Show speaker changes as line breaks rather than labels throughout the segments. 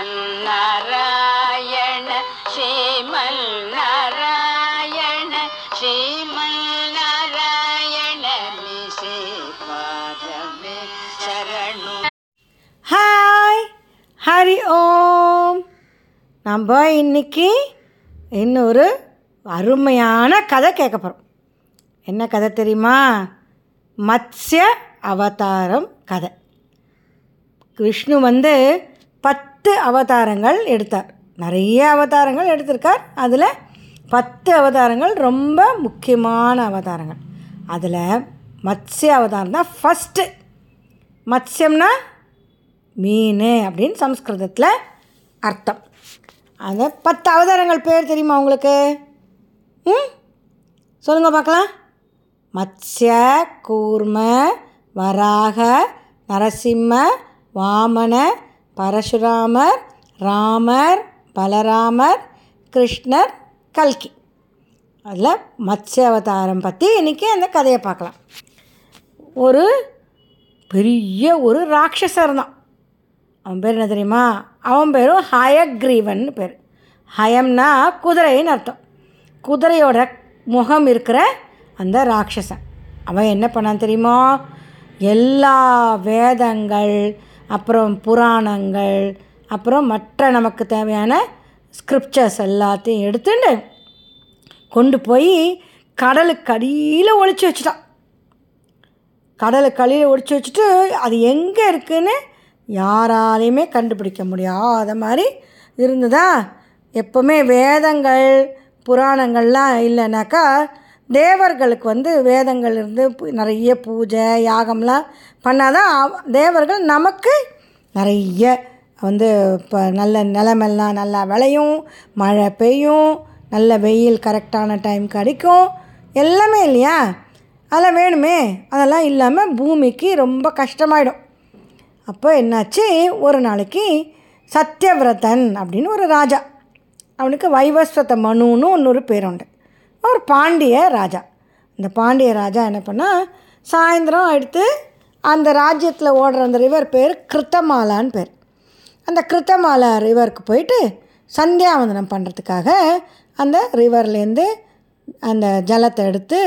Sriman Narayana Sriman Narayana Sriman Narayana hi Hari Om நம்ம இன்னைக்கு இன்னொரு அருமையான கதை கேட்க போகிறோம் என்ன கதை தெரியுமா மத்ய அவதாரம் கதை விஷ்ணு வந்து பத்து அவதாரங்கள் எடுத்தார் நிறைய அவதாரங்கள் எடுத்திருக்கார் அதில் பத்து அவதாரங்கள் ரொம்ப முக்கியமான அவதாரங்கள் அதில் மத்ஸ்ய அவதாரம் தான் ஃபஸ்ட்டு மத்ஸ்யம்னா மீன் அப்படின்னு சம்ஸ்கிருதத்தில் அர்த்தம் அந்த பத்து அவதாரங்கள் பேர் தெரியுமா உங்களுக்கு ம் சொல்லுங்கள் பார்க்கலாம் மத்ஸ்ய கூர்ம வராக நரசிம்ம வாமன பரசுராமர் ராமர் பலராமர் கிருஷ்ணர் கல்கி அதில் மத்ஸ்ய அவதாரம் பற்றி இன்றைக்கி அந்த கதையை பார்க்கலாம் ஒரு பெரிய ஒரு ராட்சசர் தான் அவன் பேர் என்ன தெரியுமா அவன் பேரும் ஹயக்ரீவன் பேர் ஹயம்னா குதிரைன்னு அர்த்தம் குதிரையோட முகம் இருக்கிற அந்த ராட்சசன் அவன் என்ன பண்ணான் தெரியுமா எல்லா வேதங்கள் அப்புறம் புராணங்கள் அப்புறம் மற்ற நமக்கு தேவையான ஸ்கிரிப்சர்ஸ் எல்லாத்தையும் எடுத்துட்டு கொண்டு போய் கடலுக்கு அடியில் ஒழிச்சு வச்சுட்டான் கடலுக்கு அடியில் ஒழிச்சு வச்சுட்டு அது எங்கே இருக்குதுன்னு யாராலையுமே கண்டுபிடிக்க முடியாத மாதிரி இருந்ததா எப்போவுமே வேதங்கள் புராணங்கள்லாம் இல்லைனாக்கா தேவர்களுக்கு வந்து வேதங்கள் இருந்து நிறைய பூஜை யாகம்லாம் பண்ணால் தான் தேவர்கள் நமக்கு நிறைய வந்து இப்போ நல்ல நிலமெல்லாம் நல்லா விளையும் மழை பெய்யும் நல்ல வெயில் கரெக்டான டைம் கிடைக்கும் எல்லாமே இல்லையா அதெல்லாம் வேணுமே அதெல்லாம் இல்லாமல் பூமிக்கு ரொம்ப கஷ்டமாயிடும் அப்போ என்னாச்சு ஒரு நாளைக்கு சத்யவிரதன் அப்படின்னு ஒரு ராஜா அவனுக்கு வைவஸ்வத மனுன்னு இன்னொரு பேருண்டு ஒரு பாண்டிய ராஜா இந்த பாண்டிய ராஜா என்ன பண்ணால் சாயந்தரம் எடுத்து அந்த ராஜ்யத்தில் ஓடுற அந்த ரிவர் பேர் கிருத்தமாலான்னு பேர் அந்த கிருத்தமாலா ரிவருக்கு போயிட்டு சந்தியாவந்தனம் பண்ணுறதுக்காக அந்த ரிவர்லேருந்து அந்த ஜலத்தை எடுத்து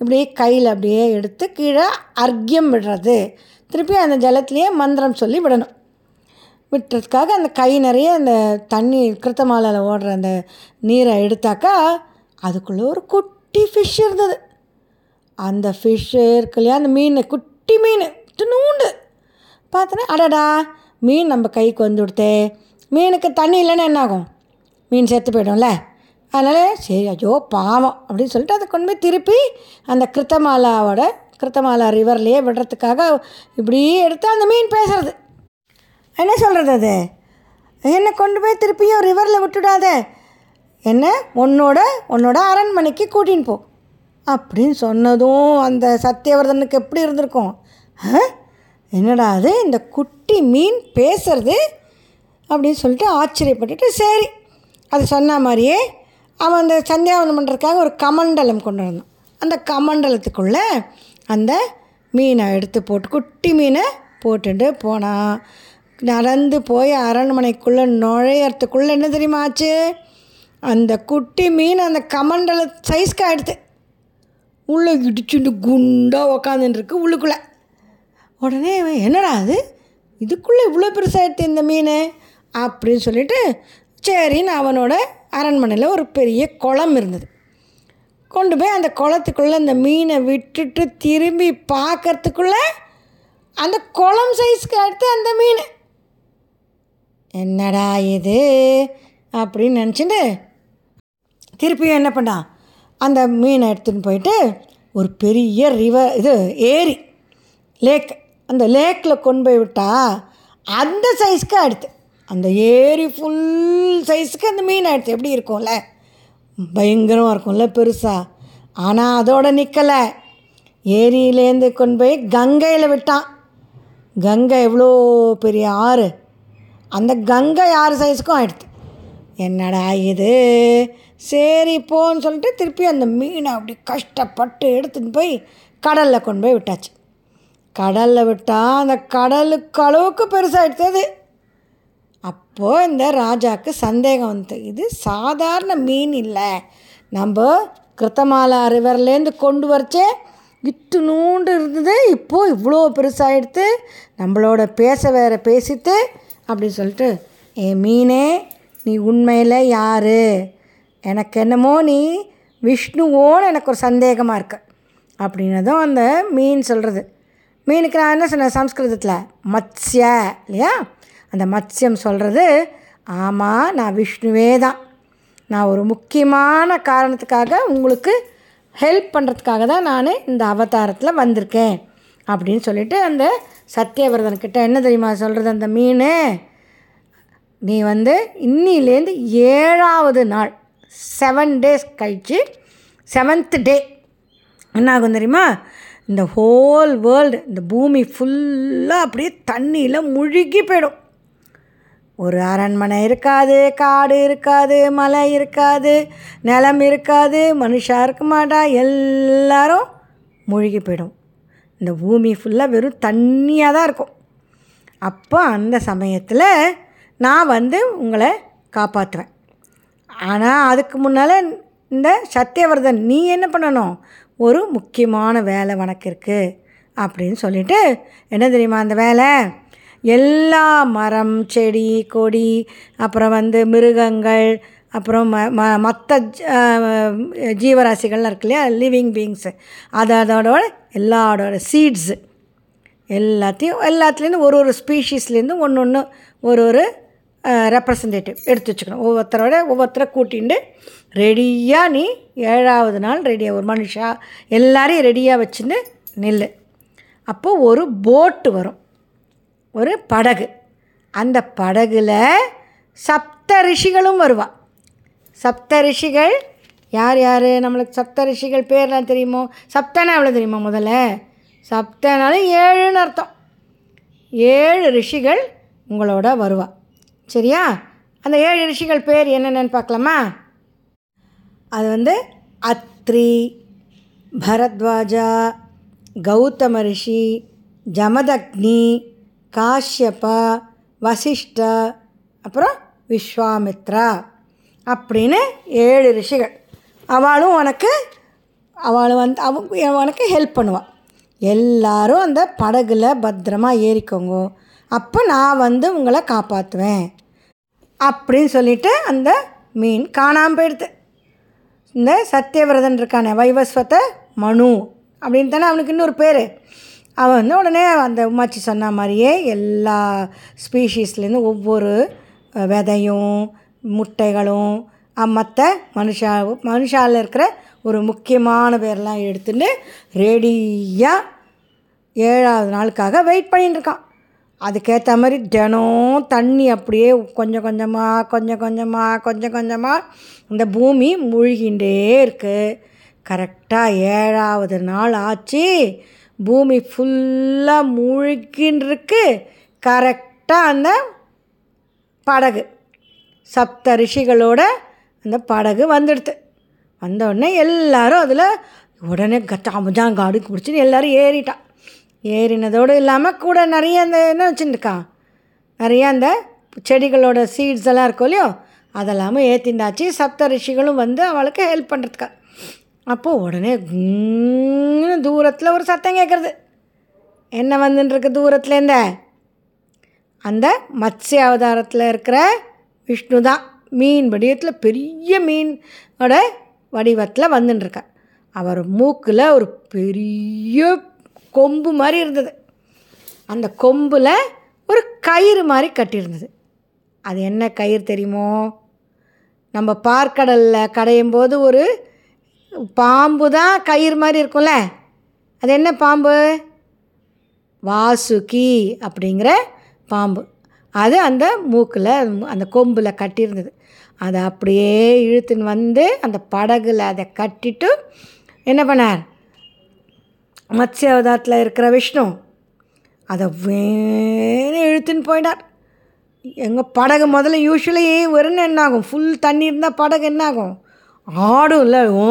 இப்படியே கையில் அப்படியே எடுத்து கீழே அர்க்கியம் விடுறது திருப்பி அந்த ஜலத்துலேயே மந்திரம் சொல்லி விடணும் விட்டுறதுக்காக அந்த கை நிறைய அந்த தண்ணி கிருத்தமாலாவில் ஓடுற அந்த நீரை எடுத்தாக்கா அதுக்குள்ளே ஒரு குட்டி ஃபிஷ் இருந்தது அந்த ஃபிஷ்ஷு இருக்குல்லையா அந்த மீன் குட்டி மீன் நூண்டு பார்த்தோன்னா அடடா மீன் நம்ம கைக்கு வந்து கொடுத்தே மீனுக்கு தண்ணி இல்லைன்னா என்னாகும் மீன் செத்து போயிடும்ல அதனால் சரி ஐயோ பாவம் அப்படின்னு சொல்லிட்டு அதை கொண்டு போய் திருப்பி அந்த கிருத்தமாலாவோட கிருத்தமாலா ரிவர்லேயே விடுறதுக்காக இப்படியே எடுத்து அந்த மீன் பேசுறது என்ன சொல்கிறது அது என்னை கொண்டு போய் திருப்பியும் ரிவரில் விட்டுடாத என்ன உன்னோட உன்னோட அரண்மனைக்கு கூட்டின்னு போ அப்படின்னு சொன்னதும் அந்த சத்தியவர்தனுக்கு எப்படி இருந்திருக்கும் என்னடா அது இந்த குட்டி மீன் பேசுறது அப்படின்னு சொல்லிட்டு ஆச்சரியப்பட்டுட்டு சரி அது சொன்ன மாதிரியே அவன் அந்த சந்தியாவனம் பண்ணுறதுக்காக ஒரு கமண்டலம் கொண்டு வந்தான் அந்த கமண்டலத்துக்குள்ளே அந்த மீனை எடுத்து போட்டு குட்டி மீனை போட்டுட்டு போனான் நடந்து போய் அரண்மனைக்குள்ளே நுழையறதுக்குள்ளே என்ன தெரியுமா ஆச்சு அந்த குட்டி மீன் அந்த கமண்டல சைஸ்க்கு ஆகிடுது உள்ளே இடிச்சுட்டு குண்டாக உக்காந்துருக்கு உள்ளுக்குள்ளே உடனே என்னடா அது இதுக்குள்ளே இவ்வளோ பெருசாகிடுது இந்த மீன் அப்படின்னு சொல்லிட்டு சரின்னு அவனோட அரண்மனையில் ஒரு பெரிய குளம் இருந்தது கொண்டு போய் அந்த குளத்துக்குள்ளே அந்த மீனை விட்டுட்டு திரும்பி பார்க்கறதுக்குள்ளே அந்த குளம் சைஸ்க்கு அடுத்து அந்த மீன் என்னடா இது அப்படின்னு நினச்சிட்டு திருப்பியும் என்ன பண்ணான் அந்த மீனை எடுத்துன்னு போயிட்டு ஒரு பெரிய ரிவர் இது ஏரி லேக் அந்த லேக்கில் கொண்டு போய் விட்டால் அந்த சைஸ்க்கு அடுத்து அந்த ஏரி ஃபுல் சைஸுக்கு அந்த மீன் எடுத்து எப்படி இருக்கும்ல பயங்கரமாக இருக்கும்ல பெருசாக ஆனால் அதோட நிற்கலை ஏரியிலேருந்து கொண்டு போய் கங்கையில் விட்டான் கங்கை எவ்வளோ பெரிய ஆறு அந்த கங்கை ஆறு சைஸுக்கும் ஆயிடுத்து என்னடா இது சரி போன்னு சொல்லிட்டு திருப்பி அந்த மீனை அப்படி கஷ்டப்பட்டு எடுத்துன்னு போய் கடலில் கொண்டு போய் விட்டாச்சு கடலில் விட்டால் அந்த கடலுக்கு அளவுக்கு எடுத்தது அப்போது இந்த ராஜாவுக்கு சந்தேகம் வந்து இது சாதாரண மீன் இல்லை நம்ம கிருத்தமாலா ரிவர்லேருந்து கொண்டு வரச்சே இட்டு நூண்டு இருந்தது இப்போது இவ்வளோ எடுத்து நம்மளோட பேச வேற பேசிட்டு அப்படின்னு சொல்லிட்டு ஏ மீனே நீ உண்மையில் யார் எனக்கு என்னமோ நீ விஷ்ணுவோன்னு எனக்கு ஒரு சந்தேகமாக இருக்கு அப்படின்னதும் அந்த மீன் சொல்கிறது மீனுக்கு நான் என்ன சொன்னேன் சம்ஸ்கிருதத்தில் மத்ஸ்ய இல்லையா அந்த மத்ஸ்யம் சொல்கிறது ஆமாம் நான் விஷ்ணுவே தான் நான் ஒரு முக்கியமான காரணத்துக்காக உங்களுக்கு ஹெல்ப் பண்ணுறதுக்காக தான் நான் இந்த அவதாரத்தில் வந்திருக்கேன் அப்படின்னு சொல்லிட்டு அந்த சத்தியவிரதன்கிட்ட என்ன தெரியுமா சொல்கிறது அந்த மீன் நீ வந்து இன்னிலேருந்து ஏழாவது நாள் செவன் டேஸ் கழித்து செவன்த் டே என்ன ஆகும் தெரியுமா இந்த ஹோல் வேர்ல்டு இந்த பூமி ஃபுல்லாக அப்படியே தண்ணியில் முழுகி போயிடும் ஒரு அரண்மனை இருக்காது காடு இருக்காது மலை இருக்காது நிலம் இருக்காது மனுஷாக இருக்க மாட்டா எல்லாரும் மூழ்கி போயிடும் இந்த பூமி ஃபுல்லாக வெறும் தண்ணியாக தான் இருக்கும் அப்போ அந்த சமயத்தில் நான் வந்து உங்களை காப்பாற்றுவேன் ஆனால் அதுக்கு முன்னால் இந்த சத்தியவர்தன் நீ என்ன பண்ணணும் ஒரு முக்கியமான வேலை உனக்கு இருக்குது அப்படின்னு சொல்லிவிட்டு என்ன தெரியுமா அந்த வேலை எல்லா மரம் செடி கொடி அப்புறம் வந்து மிருகங்கள் அப்புறம் ம ம மற்ற ஜீவராசிகள்லாம் இருக்கு இல்லையா லிவிங் பீங்ஸு அது அதோட எல்லாடோட சீட்ஸு எல்லாத்தையும் எல்லாத்துலேருந்து ஒரு ஒரு ஸ்பீஷீஸ்லேருந்து ஒன்று ஒன்று ஒரு ஒரு ரெப்ரசன்டேட்டிவ் எடுத்து வச்சுக்கணும் ஒவ்வொருத்தரோட ஒவ்வொருத்தரை கூட்டிகிட்டு ரெடியாக நீ ஏழாவது நாள் ரெடியாக ஒரு மனுஷா எல்லாரையும் ரெடியாக வச்சுன்னு நெல் அப்போது ஒரு போட்டு வரும் ஒரு படகு அந்த படகுல சப்த ரிஷிகளும் வருவாள் சப்த ரிஷிகள் யார் யார் நம்மளுக்கு சப்த ரிஷிகள் பேர்லாம் தெரியுமோ சப்தனா அவ்வளோ தெரியுமா முதல்ல சப்தனாலும் ஏழுன்னு அர்த்தம் ஏழு ரிஷிகள் உங்களோட வருவாள் சரியா அந்த ஏழு ரிஷிகள் பேர் என்னென்னு பார்க்கலாமா அது வந்து அத்ரி பரத்வாஜா கௌதம ரிஷி ஜமதக்னி காஷ்யபா வசிஷ்ட அப்புறம் விஸ்வாமித்ரா அப்படின்னு ஏழு ரிஷிகள் அவளும் உனக்கு அவள் வந்து அவ உனக்கு ஹெல்ப் பண்ணுவாள் எல்லாரும் அந்த படகுல பத்திரமாக ஏறிக்கோங்க அப்போ நான் வந்து உங்களை காப்பாற்றுவேன் அப்படின்னு சொல்லிவிட்டு அந்த மீன் காணாமல் போயிடுது இந்த சத்தியவிரதன் இருக்கானே வைவஸ்வத்தை மனு அப்படின்னு தானே அவனுக்கு இன்னொரு பேர் அவன் வந்து உடனே அந்த உமாச்சி சொன்ன மாதிரியே எல்லா ஸ்பீஷீஸ்லேருந்து ஒவ்வொரு விதையும் முட்டைகளும் மற்ற மனுஷா மனுஷாவில் இருக்கிற ஒரு முக்கியமான பேரெலாம் எடுத்துட்டு ரெடியாக ஏழாவது நாளுக்காக வெயிட் பண்ணிட்டுருக்கான் அதுக்கேற்ற மாதிரி தினம் தண்ணி அப்படியே கொஞ்சம் கொஞ்சமாக கொஞ்சம் கொஞ்சமாக கொஞ்சம் கொஞ்சமாக இந்த பூமி மூழ்கின்றே இருக்குது கரெக்டாக ஏழாவது நாள் ஆச்சு பூமி ஃபுல்லாக மூழ்கின்றிருக்கு கரெக்டாக அந்த படகு சப்த ரிஷிகளோட அந்த படகு வந்துடுது வந்தோடனே எல்லாரும் அதில் உடனே கட்டாமஜான் காடு பிடிச்சின்னு எல்லோரும் ஏறிட்டான் ஏறினதோடு இல்லாமல் கூட நிறைய அந்த என்ன வச்சுருக்கான் நிறையா அந்த செடிகளோட சீட்ஸ் எல்லாம் இருக்கும் இல்லையோ அதெல்லாமல் ஏற்றிந்தாச்சு சப்த ரிஷிகளும் வந்து அவளுக்கு ஹெல்ப் பண்ணுறதுக்கா அப்போது உடனே தூரத்தில் ஒரு சத்தம் கேட்குறது என்ன வந்துன்ட்ருக்கு தூரத்துலேருந்த அந்த மத்ஸ்ய அவதாரத்தில் இருக்கிற விஷ்ணு தான் மீன் வடிவத்தில் பெரிய மீனோட வடிவத்தில் வந்துட்டுருக்க அவர் மூக்கில் ஒரு பெரிய கொம்பு மாதிரி இருந்தது அந்த கொம்பில் ஒரு கயிறு மாதிரி கட்டியிருந்தது அது என்ன கயிறு தெரியுமோ நம்ம பார்க்கடலில் கடையும் போது ஒரு பாம்பு தான் கயிறு மாதிரி இருக்கும்ல அது என்ன பாம்பு வாசுகி அப்படிங்கிற பாம்பு அது அந்த மூக்கில் அந்த கொம்பில் கட்டியிருந்தது அதை அப்படியே இழுத்துன்னு வந்து அந்த படகுல அதை கட்டிட்டு என்ன பண்ணார் அவதாரத்தில் இருக்கிற விஷ்ணு அதை வேணும் இழுத்துன்னு போயிட்டார் எங்கள் படகு முதல்ல யூஸ்வலி வெறும் என்ன ஆகும் ஃபுல் தண்ணி இருந்தால் படகு என்ன ஆகும் ஆடும் இல்லை ஓ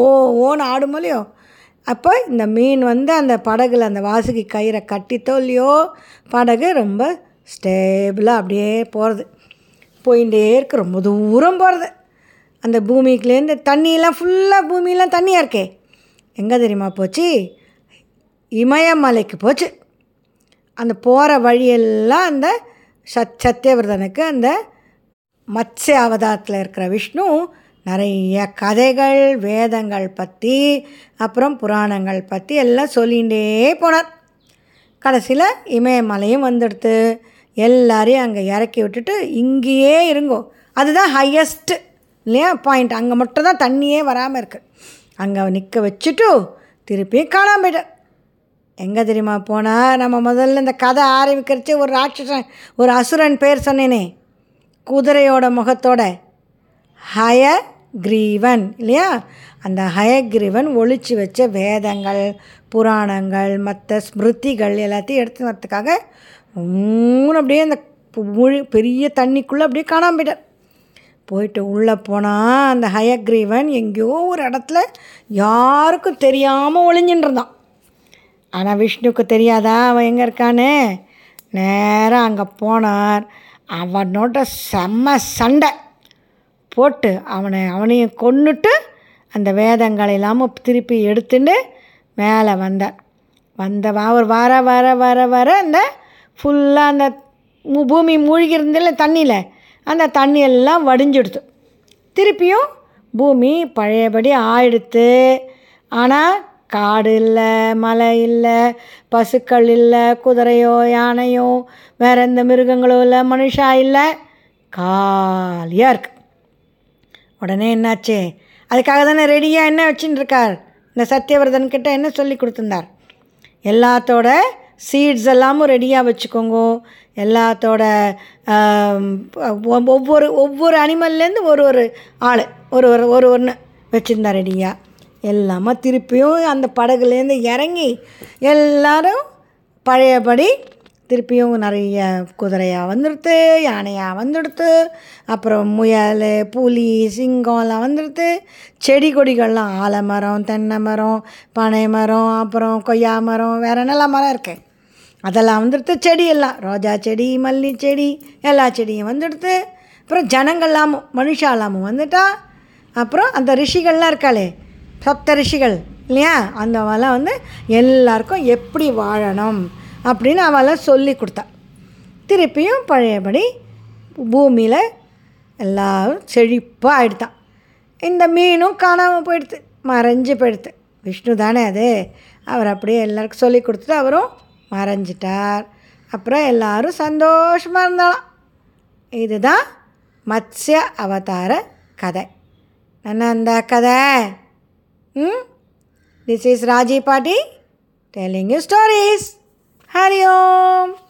ஓ ஓன்னு ஆடும் இல்லையோ அப்போ இந்த மீன் வந்து அந்த படகுல அந்த வாசுகி கயிறை கட்டித்தோ இல்லையோ படகு ரொம்ப ஸ்டேபிளாக அப்படியே போகிறது போயிட்டே இருக்கு ரொம்ப தூரம் போகிறது அந்த பூமிக்குலேருந்து தண்ணியெல்லாம் ஃபுல்லாக பூமியெலாம் தண்ணியாக இருக்கே எங்கே தெரியுமா போச்சு இமயமலைக்கு போச்சு அந்த போகிற வழியெல்லாம் அந்த சத் சத்தியவிரதனுக்கு அந்த மத்ய அவதாரத்தில் இருக்கிற விஷ்ணு நிறைய கதைகள் வேதங்கள் பற்றி அப்புறம் புராணங்கள் பற்றி எல்லாம் சொல்லிகிட்டே போனார் கடைசியில் இமயமலையும் வந்துடுத்து எல்லாரையும் அங்கே இறக்கி விட்டுட்டு இங்கேயே இருங்கோ அதுதான் ஹையஸ்ட்டு இல்லையா பாயிண்ட் அங்கே மட்டும் தான் தண்ணியே வராமல் இருக்குது அங்கே நிற்க வச்சுட்டு திருப்பியும் காணாமல் போயிட்டார் எங்கே தெரியுமா போனால் நம்ம முதல்ல இந்த கதை ஆரம்பிக்கிறச்சு ஒரு ராட்சசன் ஒரு அசுரன் பேர் சொன்னேனே குதிரையோட முகத்தோட ஹய கிரீவன் இல்லையா அந்த ஹயக்ரீவன் ஒழிச்சு வச்ச வேதங்கள் புராணங்கள் மற்ற ஸ்மிருதிகள் எல்லாத்தையும் எடுத்து வரத்துக்காக மூணு அப்படியே அந்த மொழி பெரிய தண்ணிக்குள்ளே அப்படியே காணாமல் போயிட்டார் போயிட்டு உள்ளே போனால் அந்த ஹயக்ரீவன் எங்கேயோ ஒரு இடத்துல யாருக்கும் தெரியாமல் ஒழிஞ்சின்றிருந்தான் ஆனால் விஷ்ணுக்கு தெரியாதா அவன் எங்கே இருக்கானே நேராக அங்கே போனார் அவனோட செம்ம சண்டை போட்டு அவனை அவனையும் கொண்டுட்டு அந்த வேதங்கள் இல்லாமல் திருப்பி எடுத்துட்டு மேலே வந்தார் வந்த அவர் வர வர வர வர அந்த ஃபுல்லாக அந்த பூமி மூழ்கிருந்தில்ல தண்ணியில் அந்த தண்ணி எல்லாம் வடிஞ்சிடுது திருப்பியும் பூமி பழையபடி ஆயிடுத்து ஆனால் காடு இல்லை மலை இல்லை பசுக்கள் இல்லை குதிரையோ யானையோ வேற எந்த மிருகங்களோ இல்லை மனுஷா இல்லை காலியாக இருக்கு உடனே என்னாச்சு அதுக்காக தானே ரெடியாக என்ன வச்சுட்டு இருக்கார் இந்த சத்தியவிரதன் கிட்ட என்ன சொல்லி கொடுத்துருந்தார் எல்லாத்தோட சீட்ஸ் எல்லாமும் ரெடியாக வச்சுக்கோங்க எல்லாத்தோட ஒவ்வொரு ஒவ்வொரு அனிமல்லேருந்து ஒரு ஒரு ஆள் ஒரு ஒரு ஒரு ஒன்று வச்சுருந்தா ரெடியாக எல்லாமே திருப்பியும் அந்த படகுலேருந்து இறங்கி எல்லோரும் பழையபடி திருப்பியும் நிறைய குதிரையாக வந்துடுத்து யானையாக வந்துடுத்து அப்புறம் முயல் புலி சிங்கம்லாம் வந்துடுத்து செடி கொடிகள்லாம் ஆலமரம் தென்னை மரம் பனை மரம் அப்புறம் கொய்யா மரம் வேறு என்னெல்லாம் மரம் இருக்குது அதெல்லாம் வந்துடுத்து செடியெல்லாம் ரோஜா செடி மல்லி செடி எல்லா செடியும் வந்துடுத்து அப்புறம் ஜனங்கள்லாமும் மனுஷாலாமும் வந்துட்டா அப்புறம் அந்த ரிஷிகள்லாம் இருக்காளே சப்த ரிஷிகள் இல்லையா அந்த வந்து எல்லாருக்கும் எப்படி வாழணும் அப்படின்னு அவெல்லாம் சொல்லி கொடுத்தா திருப்பியும் பழையபடி பூமியில் எல்லாரும் செழிப்பாக ஆயிடுத்தான் இந்த மீனும் காணாமல் போயிடுது மறைஞ்சு போயிடுது விஷ்ணு தானே அது அவர் அப்படியே எல்லாருக்கும் சொல்லி கொடுத்துட்டு அவரும் மறைஞ்சிட்டார் அப்புறம் எல்லாரும் சந்தோஷமாக இருந்தாலும் இதுதான் மத்ய அவதார கதை என்ன அந்த கதை Hmm? This is Raji Party telling you stories. Hari Om.